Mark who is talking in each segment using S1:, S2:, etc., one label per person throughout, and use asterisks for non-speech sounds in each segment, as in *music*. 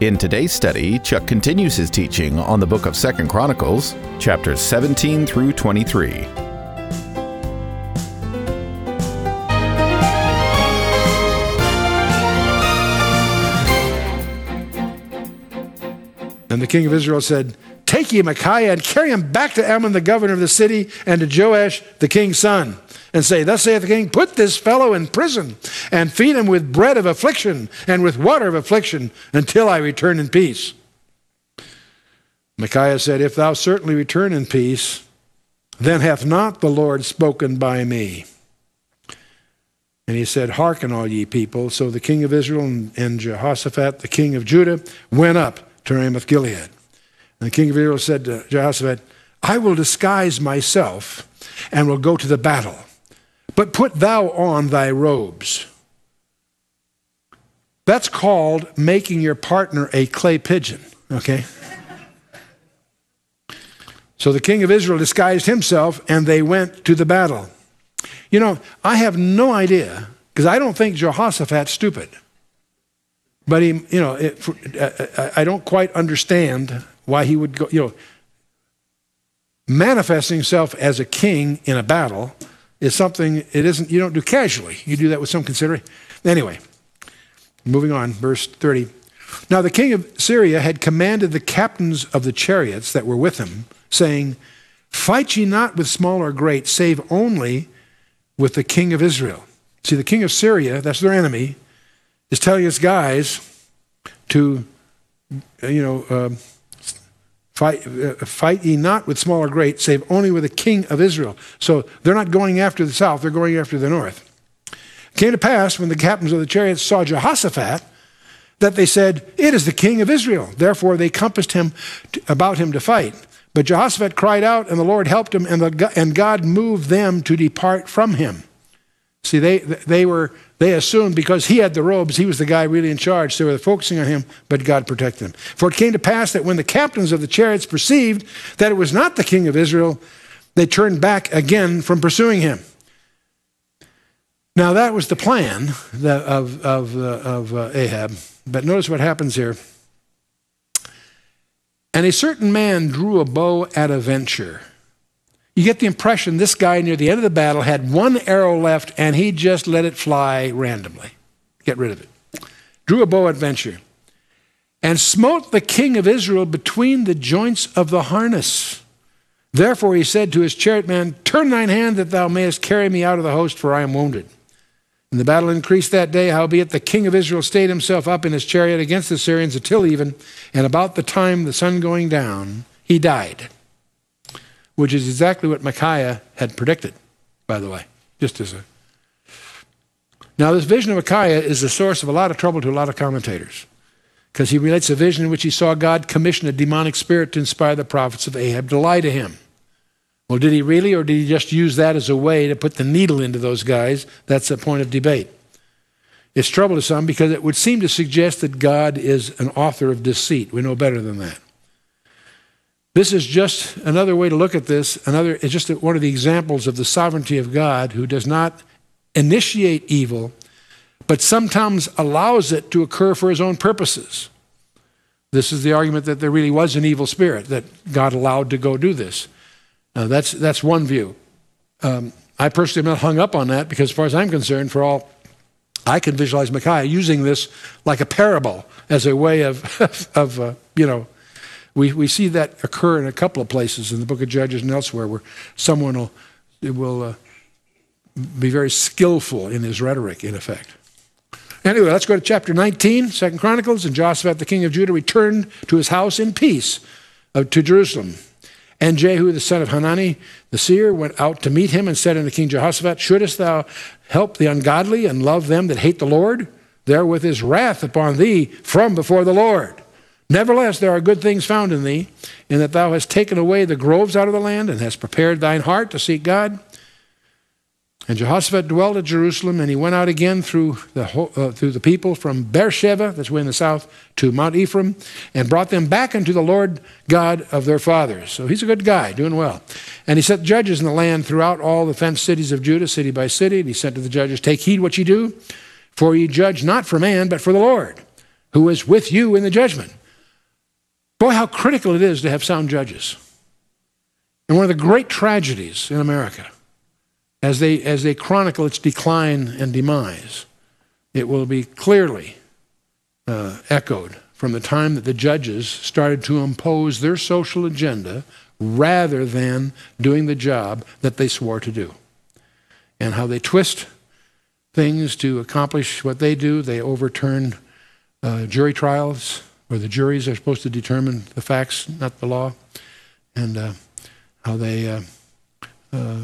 S1: In today's study, Chuck continues his teaching on the book of 2nd Chronicles, chapters 17 through 23.
S2: And the king of Israel said, Take ye Micaiah and carry him back to Amon, the governor of the city, and to Joash, the king's son, and say, Thus saith the king, Put this fellow in prison, and feed him with bread of affliction and with water of affliction, until I return in peace. Micaiah said, If thou certainly return in peace, then hath not the Lord spoken by me. And he said, Hearken, all ye people. So the king of Israel and, and Jehoshaphat, the king of Judah, went up to Ramoth Gilead. And the king of Israel said to Jehoshaphat, I will disguise myself and will go to the battle, but put thou on thy robes. That's called making your partner a clay pigeon, okay? so the king of Israel disguised himself and they went to the battle. You know, I have no idea, because I don't think Jehoshaphat's stupid. But he, you know, it, uh, uh, I don't quite understand why he would go, you know, manifesting himself as a king in a battle is something it isn't you don't do casually. You do that with some consideration. Anyway, moving on, verse 30. Now the king of Syria had commanded the captains of the chariots that were with him, saying, Fight ye not with small or great, save only with the king of Israel. See, the king of Syria, that's their enemy, is telling his guys to, you know, uh, fight, uh, fight ye not with small or great, save only with the king of Israel. So they're not going after the south, they're going after the north. It came to pass when the captains of the chariots saw Jehoshaphat that they said, It is the king of Israel. Therefore they compassed him to, about him to fight. But Jehoshaphat cried out, and the Lord helped him, and, the, and God moved them to depart from him. See, they, they were they assumed because he had the robes, he was the guy really in charge. So they were focusing on him, but God protected him. For it came to pass that when the captains of the chariots perceived that it was not the king of Israel, they turned back again from pursuing him. Now, that was the plan of, of, uh, of uh, Ahab. But notice what happens here. And a certain man drew a bow at a venture you get the impression this guy near the end of the battle had one arrow left and he just let it fly randomly. Get rid of it. Drew a bow adventure and smote the king of Israel between the joints of the harness. Therefore he said to his chariot man, Turn thine hand that thou mayest carry me out of the host, for I am wounded. And the battle increased that day, howbeit the king of Israel stayed himself up in his chariot against the Syrians until even, and about the time the sun going down, he died which is exactly what Micaiah had predicted, by the way, just as a. Now, this vision of Micaiah is the source of a lot of trouble to a lot of commentators because he relates a vision in which he saw God commission a demonic spirit to inspire the prophets of Ahab to lie to him. Well, did he really, or did he just use that as a way to put the needle into those guys? That's a point of debate. It's trouble to some because it would seem to suggest that God is an author of deceit. We know better than that. This is just another way to look at this. Another, it's just one of the examples of the sovereignty of God who does not initiate evil, but sometimes allows it to occur for his own purposes. This is the argument that there really was an evil spirit that God allowed to go do this. That's, that's one view. Um, I personally am not hung up on that because, as far as I'm concerned, for all I can visualize Micaiah using this like a parable as a way of, *laughs* of uh, you know, we, we see that occur in a couple of places in the book of Judges and elsewhere where someone will, will uh, be very skillful in his rhetoric, in effect. Anyway, let's go to chapter 19, Second Chronicles. And Jehoshaphat, the king of Judah, returned to his house in peace uh, to Jerusalem. And Jehu, the son of Hanani, the seer, went out to meet him and said unto King Jehoshaphat, Shouldest thou help the ungodly and love them that hate the Lord? Therewith is wrath upon thee from before the Lord. Nevertheless, there are good things found in thee, in that thou hast taken away the groves out of the land, and hast prepared thine heart to seek God. And Jehoshaphat dwelt at Jerusalem, and he went out again through the, uh, through the people from Beersheba, that's way in the south, to Mount Ephraim, and brought them back unto the Lord God of their fathers. So he's a good guy, doing well. And he set judges in the land throughout all the fenced cities of Judah, city by city. And he said to the judges, Take heed what ye do, for ye judge not for man, but for the Lord, who is with you in the judgment. Boy, how critical it is to have sound judges. And one of the great tragedies in America as they, as they chronicle its decline and demise, it will be clearly uh, echoed from the time that the judges started to impose their social agenda rather than doing the job that they swore to do. And how they twist things to accomplish what they do. They overturn uh, jury trials where the juries are supposed to determine the facts, not the law. And uh, how they uh, uh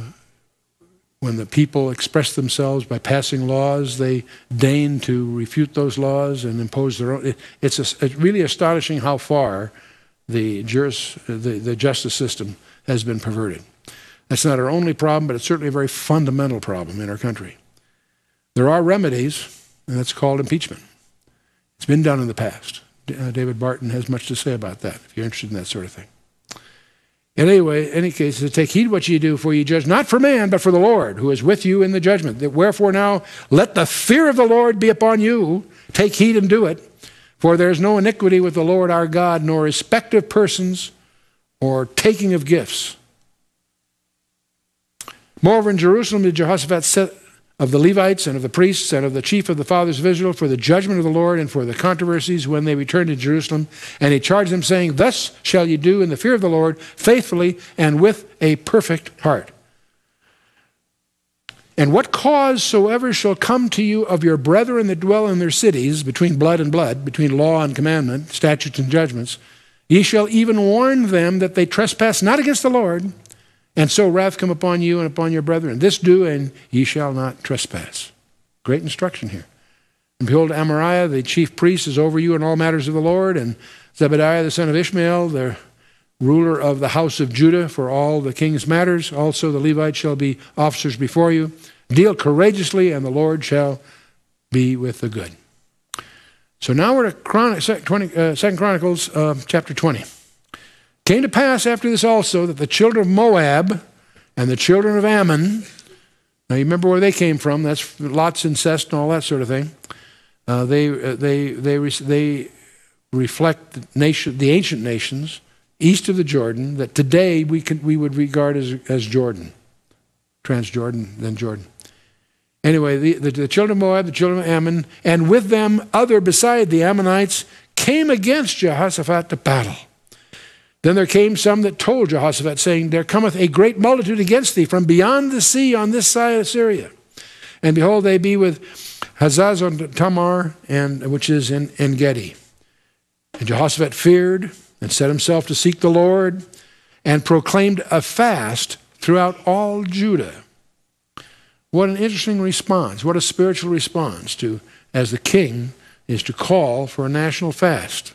S2: when the people express themselves by passing laws, they deign to refute those laws and impose their own. It, it's, a, it's, really astonishing how far the, juris, the, the justice system has been perverted. That's not our only problem, but it's certainly a very fundamental problem in our country. There are remedies, and that's called impeachment. It's been done in the past. Uh, David Barton has much to say about that, if you're interested in that sort of thing. In any way, any case, take heed what ye do, for ye judge not for man, but for the Lord, who is with you in the judgment. That Wherefore now, let the fear of the Lord be upon you. Take heed and do it. For there is no iniquity with the Lord our God, nor respect of persons, or taking of gifts. Moreover, in Jerusalem did Jehoshaphat of the Levites and of the priests and of the chief of the fathers of Israel for the judgment of the Lord and for the controversies when they returned to Jerusalem. And he charged them, saying, Thus shall you do in the fear of the Lord, faithfully and with a perfect heart. And what cause soever shall come to you of your brethren that dwell in their cities, between blood and blood, between law and commandment, statutes and judgments, ye shall even warn them that they trespass not against the Lord, and so wrath come upon you and upon your brethren. This do, and ye shall not trespass. Great instruction here. And behold, Amariah, the chief priest, is over you in all matters of the Lord, and Zebadiah, the son of Ishmael, the ruler of the house of Judah, for all the king's matters. Also, the Levites shall be officers before you. Deal courageously, and the Lord shall be with the good. So now we're at Chron- 20, uh, 2 Chronicles uh, chapter 20. Came to pass after this also that the children of Moab and the children of Ammon, now you remember where they came from, that's Lot's incest and all that sort of thing. Uh, they, uh, they, they, they reflect the, nation, the ancient nations east of the Jordan that today we, we would regard as, as Jordan, Transjordan, then Jordan. Anyway, the, the, the, children of Moab, the children of Ammon, and with them other beside the Ammonites came against Jehoshaphat to battle. Then there came some that told Jehoshaphat, saying, There cometh a great multitude against thee from beyond the sea on this side of Syria. And behold, they be with Hazazon Tamar, and, which is in En Gedi. And Jehoshaphat feared and set himself to seek the Lord and proclaimed a fast throughout all Judah. What an interesting response. What a spiritual response to, as the king is to call for a national fast.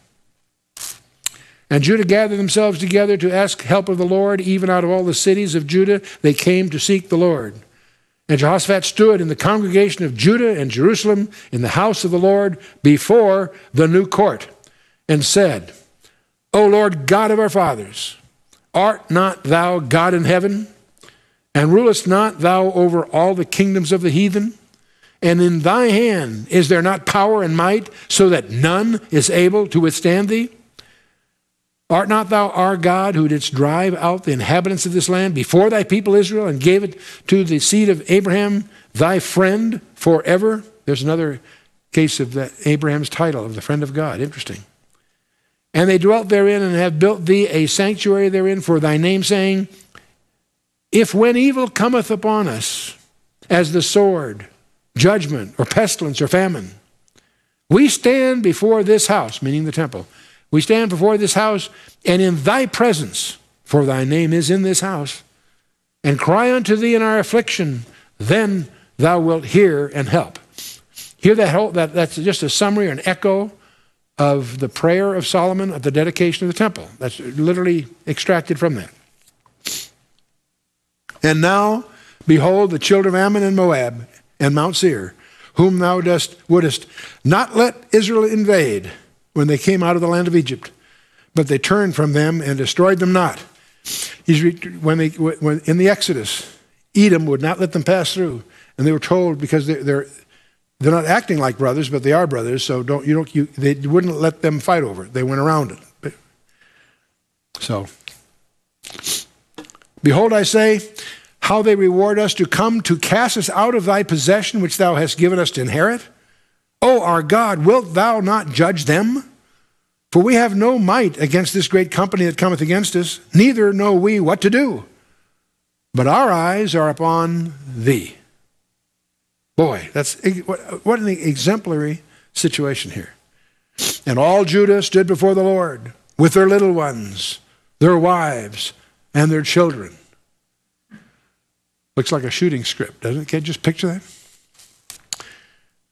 S2: And Judah gathered themselves together to ask help of the Lord. Even out of all the cities of Judah, they came to seek the Lord. And Jehoshaphat stood in the congregation of Judah and Jerusalem in the house of the Lord before the new court and said, O Lord God of our fathers, art not thou God in heaven? And rulest not thou over all the kingdoms of the heathen? And in thy hand is there not power and might, so that none is able to withstand thee? Art not thou our God who didst drive out the inhabitants of this land before thy people Israel and gave it to the seed of Abraham, thy friend, forever? There's another case of the, Abraham's title of the friend of God. Interesting. And they dwelt therein and have built thee a sanctuary therein for thy name, saying, If when evil cometh upon us, as the sword, judgment, or pestilence, or famine, we stand before this house, meaning the temple, we stand before this house, and in thy presence, for thy name is in this house, and cry unto thee in our affliction, then thou wilt hear and help. Hear that, whole, that that's just a summary or an echo of the prayer of Solomon at the dedication of the temple. That's literally extracted from that. And now, behold, the children of Ammon and Moab and Mount Seir, whom thou dost, wouldest not let Israel invade when they came out of the land of Egypt, but they turned from them and destroyed them not. When they, when, in the Exodus, Edom would not let them pass through, and they were told because they're, they're, they're not acting like brothers, but they are brothers, so don't, you don't, you, they wouldn't let them fight over it. They went around it. So, behold, I say, how they reward us to come to cast us out of thy possession, which thou hast given us to inherit? O our God, wilt thou not judge them? For we have no might against this great company that cometh against us, neither know we what to do. But our eyes are upon thee. Boy, that's what an exemplary situation here. And all Judah stood before the Lord with their little ones, their wives, and their children. Looks like a shooting script, doesn't it? Can you just picture that?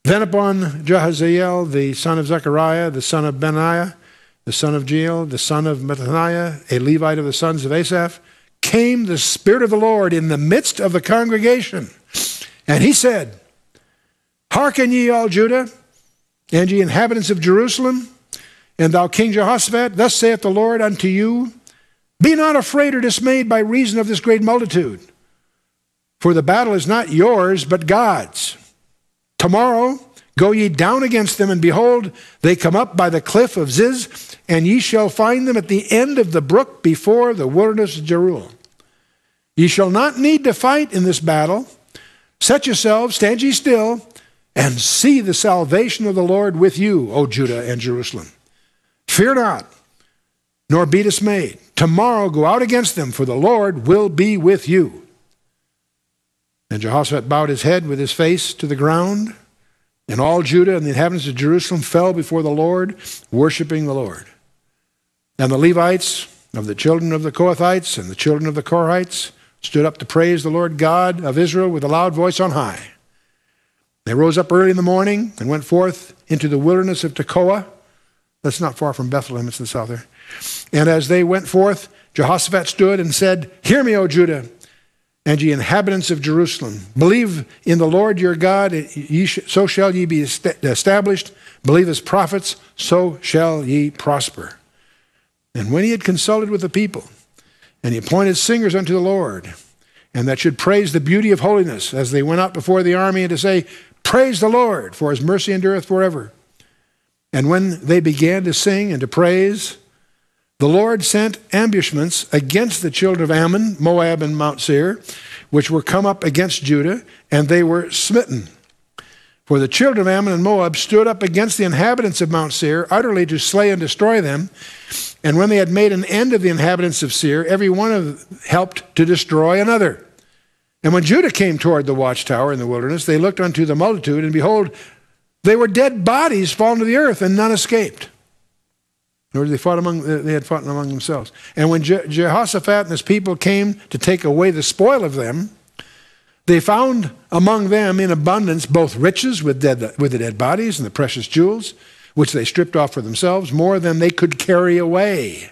S2: Then upon Jahaziel, the son of Zechariah, the son of Benaiah, the son of Jeiel, the son of Mattaniah, a Levite of the sons of Asaph, came the Spirit of the Lord in the midst of the congregation. And he said, Hearken ye all Judah, and ye inhabitants of Jerusalem, and thou King Jehoshaphat, thus saith the Lord unto you, Be not afraid or dismayed by reason of this great multitude, for the battle is not yours, but God's. Tomorrow go ye down against them, and behold, they come up by the cliff of Ziz, and ye shall find them at the end of the brook before the wilderness of Jeruel. Ye shall not need to fight in this battle. Set yourselves, stand ye still, and see the salvation of the Lord with you, O Judah and Jerusalem. Fear not, nor be dismayed. Tomorrow go out against them, for the Lord will be with you. And Jehoshaphat bowed his head with his face to the ground, and all Judah and the inhabitants of Jerusalem fell before the Lord, worshiping the Lord. And the Levites of the children of the Kohathites and the children of the Korhites stood up to praise the Lord God of Israel with a loud voice on high. They rose up early in the morning and went forth into the wilderness of Tekoa. That's not far from Bethlehem, it's in the south there. And as they went forth, Jehoshaphat stood and said, Hear me, O Judah and ye inhabitants of Jerusalem, believe in the Lord your God, so shall ye be est- established. Believe his prophets, so shall ye prosper. And when he had consulted with the people, and he appointed singers unto the Lord, and that should praise the beauty of holiness as they went out before the army, and to say, Praise the Lord, for his mercy endureth forever. And when they began to sing and to praise, the Lord sent ambushments against the children of Ammon, Moab, and Mount Seir, which were come up against Judah, and they were smitten. For the children of Ammon and Moab stood up against the inhabitants of Mount Seir, utterly to slay and destroy them. And when they had made an end of the inhabitants of Seir, every one of them helped to destroy another. And when Judah came toward the watchtower in the wilderness, they looked unto the multitude, and behold, they were dead bodies fallen to the earth, and none escaped nor did they fought among they had fought among themselves. And when Je- Jehoshaphat and his people came to take away the spoil of them, they found among them in abundance both riches with, dead, with the dead bodies and the precious jewels, which they stripped off for themselves, more than they could carry away.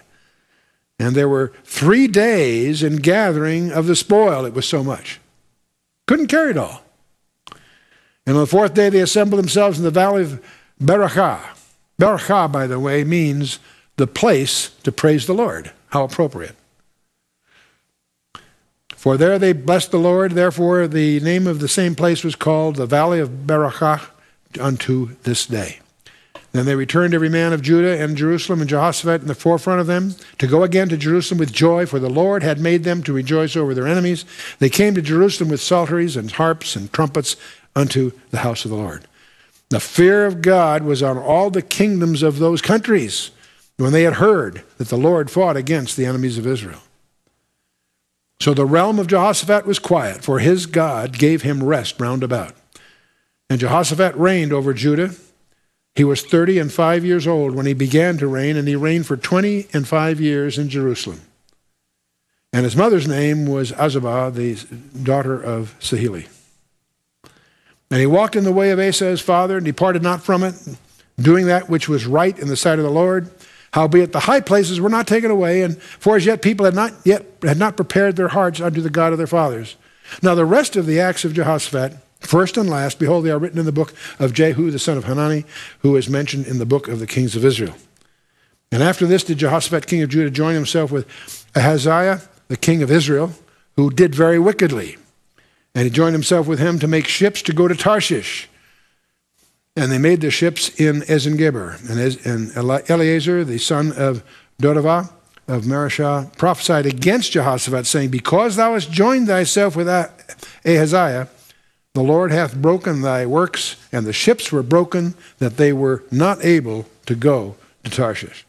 S2: And there were three days in gathering of the spoil. It was so much. Couldn't carry it all. And on the fourth day, they assembled themselves in the valley of Berachah. Berachah, by the way, means the place to praise the Lord. How appropriate. For there they blessed the Lord, therefore the name of the same place was called the Valley of Berachah unto this day. Then they returned every man of Judah and Jerusalem and Jehoshaphat in the forefront of them to go again to Jerusalem with joy, for the Lord had made them to rejoice over their enemies. They came to Jerusalem with psalteries and harps and trumpets unto the house of the Lord. The fear of God was on all the kingdoms of those countries when they had heard that the Lord fought against the enemies of Israel. So the realm of Jehoshaphat was quiet, for his God gave him rest round about. And Jehoshaphat reigned over Judah. He was thirty and five years old when he began to reign, and he reigned for twenty and five years in Jerusalem. And his mother's name was Azubah, the daughter of Shilhi. And he walked in the way of Asa his father, and departed not from it, doing that which was right in the sight of the Lord. Howbeit the high places were not taken away, and for as yet people had not yet had not prepared their hearts unto the God of their fathers. Now the rest of the acts of Jehoshaphat, first and last, behold, they are written in the book of Jehu the son of Hanani, who is mentioned in the book of the kings of Israel. And after this did Jehoshaphat king of Judah join himself with Ahaziah the king of Israel, who did very wickedly. And he joined himself with him to make ships to go to Tarshish. And they made the ships in Ezion-Geber. And Eliezer, the son of Dodavah of Mareshah, prophesied against Jehoshaphat, saying, Because thou hast joined thyself with Ahaziah, the Lord hath broken thy works, and the ships were broken, that they were not able to go to Tarshish.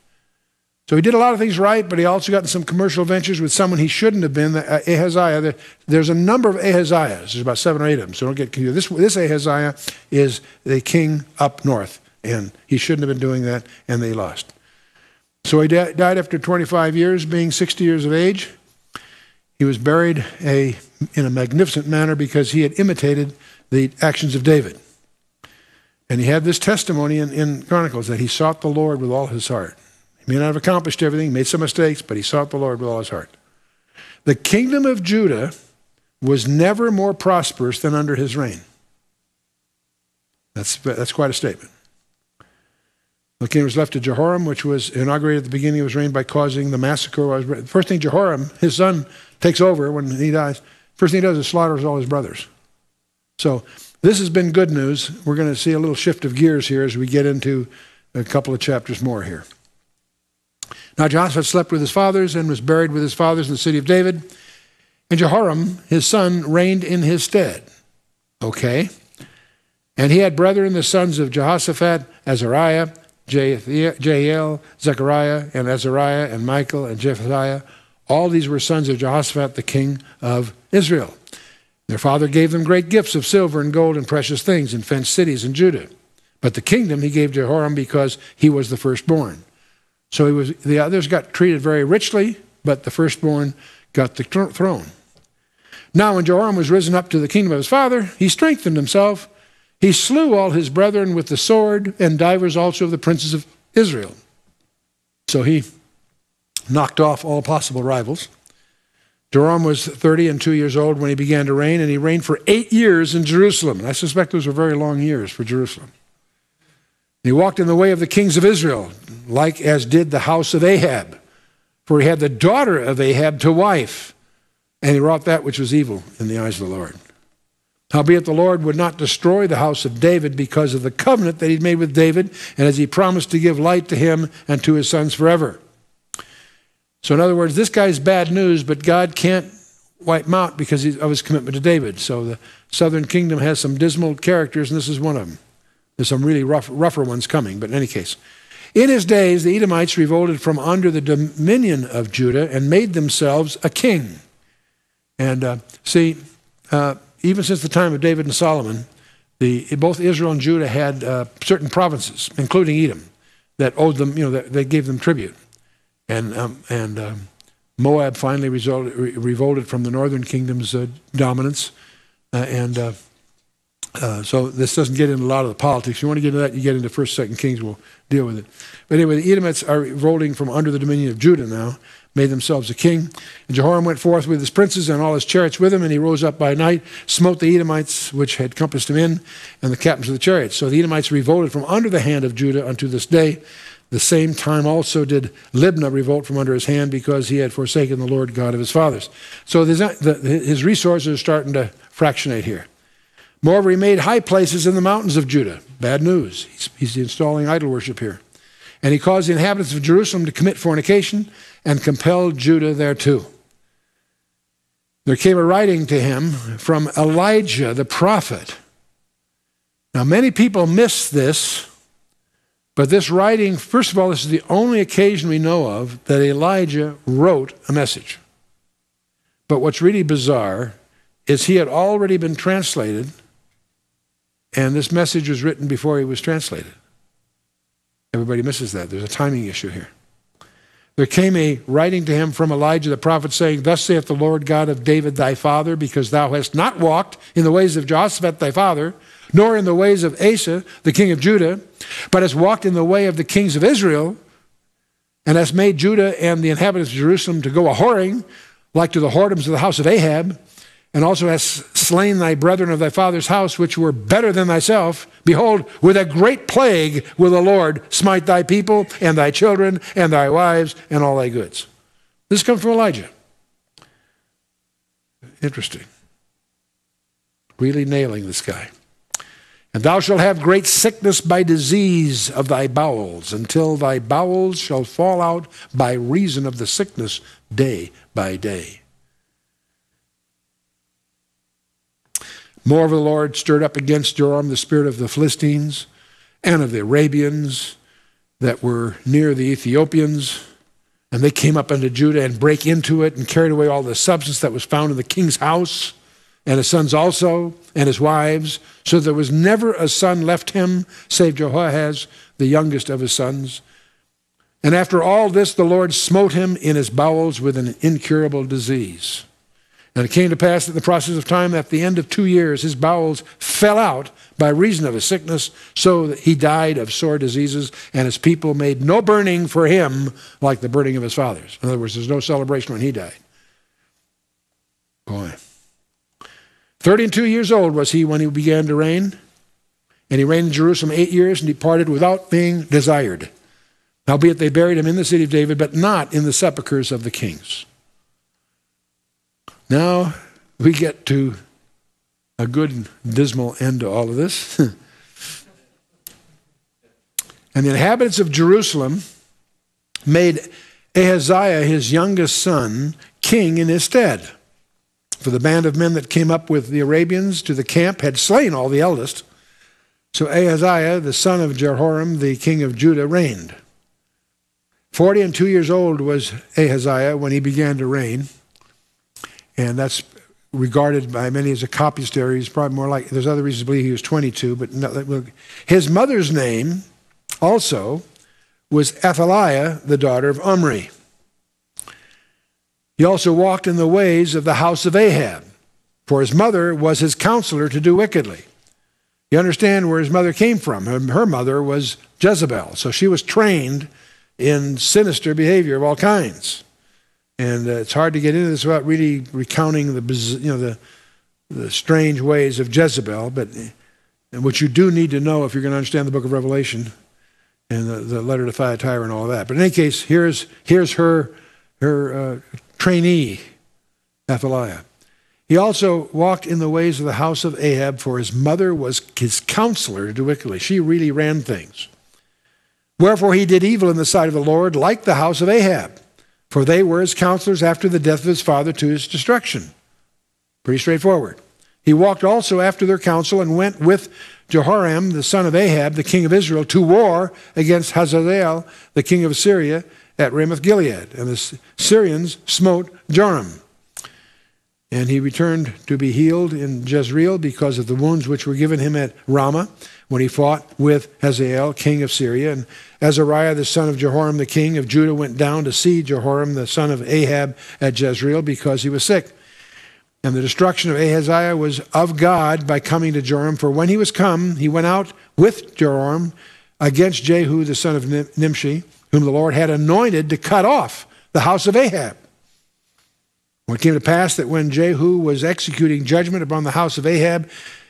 S2: So he did a lot of things right, but he also got in some commercial ventures with someone he shouldn't have been, uh, Ahaziah. There's a number of Ahaziahs. There's about seven or eight of them, so don't get confused. This, this Ahaziah is the king up north, and he shouldn't have been doing that, and they lost. So he died after 25 years, being 60 years of age. He was buried a, in a magnificent manner because he had imitated the actions of David. And he had this testimony in, in Chronicles that he sought the Lord with all his heart. He may not have accomplished everything, made some mistakes, but he sought the Lord with all his heart. The kingdom of Judah was never more prosperous than under his reign. That's, that's quite a statement. The kingdom was left to Jehoram, which was inaugurated at the beginning of his reign by causing the massacre. First thing Jehoram, his son, takes over when he dies, first thing he does is slaughters all his brothers. So this has been good news. We're going to see a little shift of gears here as we get into a couple of chapters more here. Now Jehoshaphat slept with his fathers and was buried with his fathers in the city of David. And Jehoram, his son, reigned in his stead. Okay. And he had brethren, the sons of Jehoshaphat, Azariah, Jehiel, Zechariah, and Azariah, and Michael, and Jephthah. All these were sons of Jehoshaphat, the king of Israel. Their father gave them great gifts of silver and gold and precious things and fenced cities in Judah. But the kingdom he gave Jehoram because he was the firstborn. So was, the others got treated very richly, but the firstborn got the throne. Now, when Joram was risen up to the kingdom of his father, he strengthened himself. He slew all his brethren with the sword, and divers also of the princes of Israel. So he knocked off all possible rivals. Joram was 30 and 2 years old when he began to reign, and he reigned for eight years in Jerusalem. And I suspect those were very long years for Jerusalem. He walked in the way of the kings of Israel, like as did the house of Ahab. For he had the daughter of Ahab to wife, and he wrought that which was evil in the eyes of the Lord. Howbeit the Lord would not destroy the house of David because of the covenant that he'd made with David, and as he promised to give light to him and to his sons forever. So, in other words, this guy's bad news, but God can't wipe him out because of his commitment to David. So, the southern kingdom has some dismal characters, and this is one of them. There's some really rough, rougher ones coming, but in any case. In his days, the Edomites revolted from under the dominion of Judah and made themselves a king. And uh, see, uh, even since the time of David and Solomon, the, both Israel and Judah had uh, certain provinces, including Edom, that owed them, you know, that, they gave them tribute. And, um, and um, Moab finally revolted, revolted from the northern kingdom's uh, dominance. Uh, and uh, so this doesn't get into a lot of the politics. You want to get into that, you get into First, Second Kings. We'll deal with it. But anyway, the Edomites are revolting from under the dominion of Judah now, made themselves a king. And Jehoram went forth with his princes and all his chariots with him, and he rose up by night, smote the Edomites which had compassed him in, and the captains of the chariots. So the Edomites revolted from under the hand of Judah unto this day. The same time also did Libnah revolt from under his hand because he had forsaken the Lord God of his fathers. So his resources are starting to fractionate here. Moreover, he made high places in the mountains of Judah. Bad news. He's, he's installing idol worship here. And he caused the inhabitants of Jerusalem to commit fornication and compelled Judah thereto. There came a writing to him from Elijah the prophet. Now, many people miss this, but this writing, first of all, this is the only occasion we know of that Elijah wrote a message. But what's really bizarre is he had already been translated and this message was written before he was translated. Everybody misses that. There's a timing issue here. There came a writing to him from Elijah the prophet, saying, Thus saith the Lord God of David thy father, because thou hast not walked in the ways of Jehoshaphat thy father, nor in the ways of Asa, the king of Judah, but hast walked in the way of the kings of Israel, and hast made Judah and the inhabitants of Jerusalem to go a whoring, like to the whoredoms of the house of Ahab, and also hast slain thy brethren of thy father's house, which were better than thyself. Behold, with a great plague will the Lord smite thy people, and thy children, and thy wives, and all thy goods. This comes from Elijah. Interesting. Really nailing this guy. And thou shalt have great sickness by disease of thy bowels, until thy bowels shall fall out by reason of the sickness day by day. More of the Lord stirred up against Joram the spirit of the Philistines and of the Arabians that were near the Ethiopians. And they came up into Judah and brake into it and carried away all the substance that was found in the king's house and his sons also, and his wives. So there was never a son left him, save Jehoahaz, the youngest of his sons. And after all this, the Lord smote him in his bowels with an incurable disease. And it came to pass in the process of time, at the end of two years, his bowels fell out by reason of his sickness, so that he died of sore diseases, and his people made no burning for him like the burning of his fathers. In other words, there's no celebration when he died. Boy. Thirty and two years old was he when he began to reign, and he reigned in Jerusalem eight years and departed without being desired. Howbeit they buried him in the city of David, but not in the sepulchres of the kings. Now we get to a good dismal end to all of this. *laughs* and the inhabitants of Jerusalem made Ahaziah, his youngest son, king in his stead. For the band of men that came up with the Arabians to the camp had slain all the eldest. So Ahaziah, the son of Jehoram, the king of Judah, reigned. Forty and two years old was Ahaziah when he began to reign. And that's regarded by many as a copyist copistery. He's probably more like, there's other reasons to believe he was 22, but no, his mother's name also was Athaliah, the daughter of Omri. He also walked in the ways of the house of Ahab, for his mother was his counselor to do wickedly. You understand where his mother came from. Her mother was Jezebel, so she was trained in sinister behavior of all kinds. And uh, it's hard to get into this without really recounting the, you know, the, the strange ways of Jezebel, but and what you do need to know if you're going to understand the book of Revelation and the, the letter to Thyatira and all that. But in any case, here's, here's her, her uh, trainee, Athaliah. He also walked in the ways of the house of Ahab, for his mother was his counselor to wickedly. She really ran things. Wherefore he did evil in the sight of the Lord, like the house of Ahab, for they were his counselors after the death of his father to his destruction. Pretty straightforward. He walked also after their counsel and went with Jehoram, the son of Ahab, the king of Israel, to war against Hazael, the king of Syria, at Ramoth Gilead. And the Syrians smote Joram. And he returned to be healed in Jezreel because of the wounds which were given him at Ramah when he fought with Hazael, king of Syria. And Azariah, the son of Jehoram, the king of Judah, went down to see Jehoram, the son of Ahab, at Jezreel because he was sick. And the destruction of Ahaziah was of God by coming to Joram. For when he was come, he went out with Joram against Jehu, the son of Nimshi, whom the Lord had anointed to cut off the house of Ahab. It came to pass that when Jehu was executing judgment upon the house of Ahab,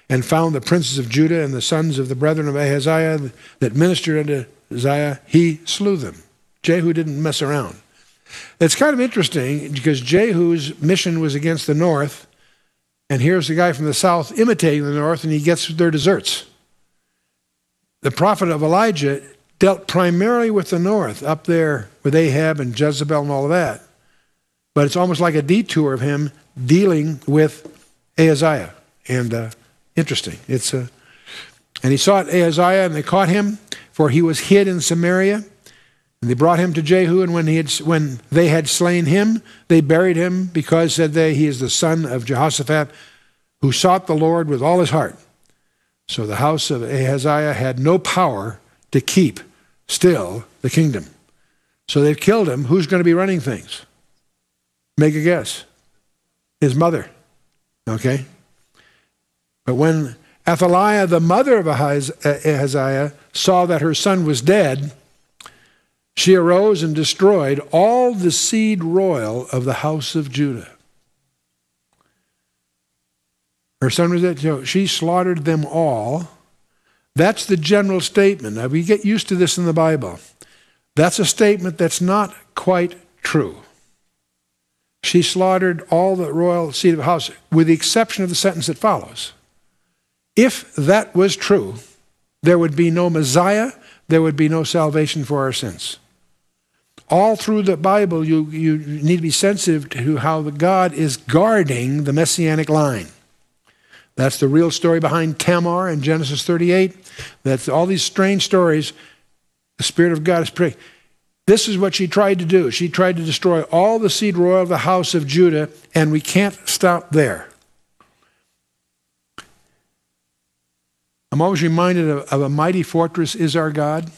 S2: and found the princes of Judah and the sons of the brethren of Ahaziah that ministered unto Uzziah, he slew them. Jehu didn't mess around. It's kind of interesting because Jehu's mission was against the north, and here's the guy from the south imitating the north, and he gets their deserts. The prophet of Elijah dealt primarily with the north, up there with Ahab and Jezebel and all of that. But it's almost like a detour of him dealing with Ahaziah. And uh, interesting. It's uh, and he sought Ahaziah, and they caught him, for he was hid in Samaria. And they brought him to Jehu, and when, he had, when they had slain him, they buried him, because, said they, he is the son of Jehoshaphat, who sought the Lord with all his heart. So the house of Ahaziah had no power to keep still the kingdom. So they've killed him. Who's going to be running things? Make a guess. His mother. Okay? But when Athaliah, the mother of eh, Ahaziah, saw that her son was dead. She arose and destroyed all the seed royal of the house of Judah. Her son was dead. So she slaughtered them all. That's the general statement. Now, we get used to this in the Bible. That's a statement that's not quite true. She slaughtered all the royal seed of the house, with the exception of the sentence that follows. If that was true, there would be no Messiah, there would be no salvation for our sins. All through the Bible, you, you need to be sensitive to how the God is guarding the messianic line. That's the real story behind Tamar in Genesis 38. That's all these strange stories. The Spirit of God is praying. This is what she tried to do. She tried to destroy all the seed royal of the house of Judah, and we can't stop there. I'm always reminded of, of, a mighty fortress is our God.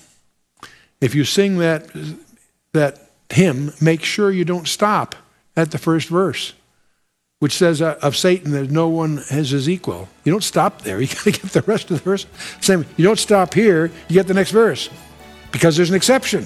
S2: If you sing that, that hymn, make sure you don't stop at the first verse, which says uh, of Satan that no one has his equal. You don't stop there. *laughs* You got to get the rest of the verse. Same. You don't stop here. You get the next verse because there's an exception.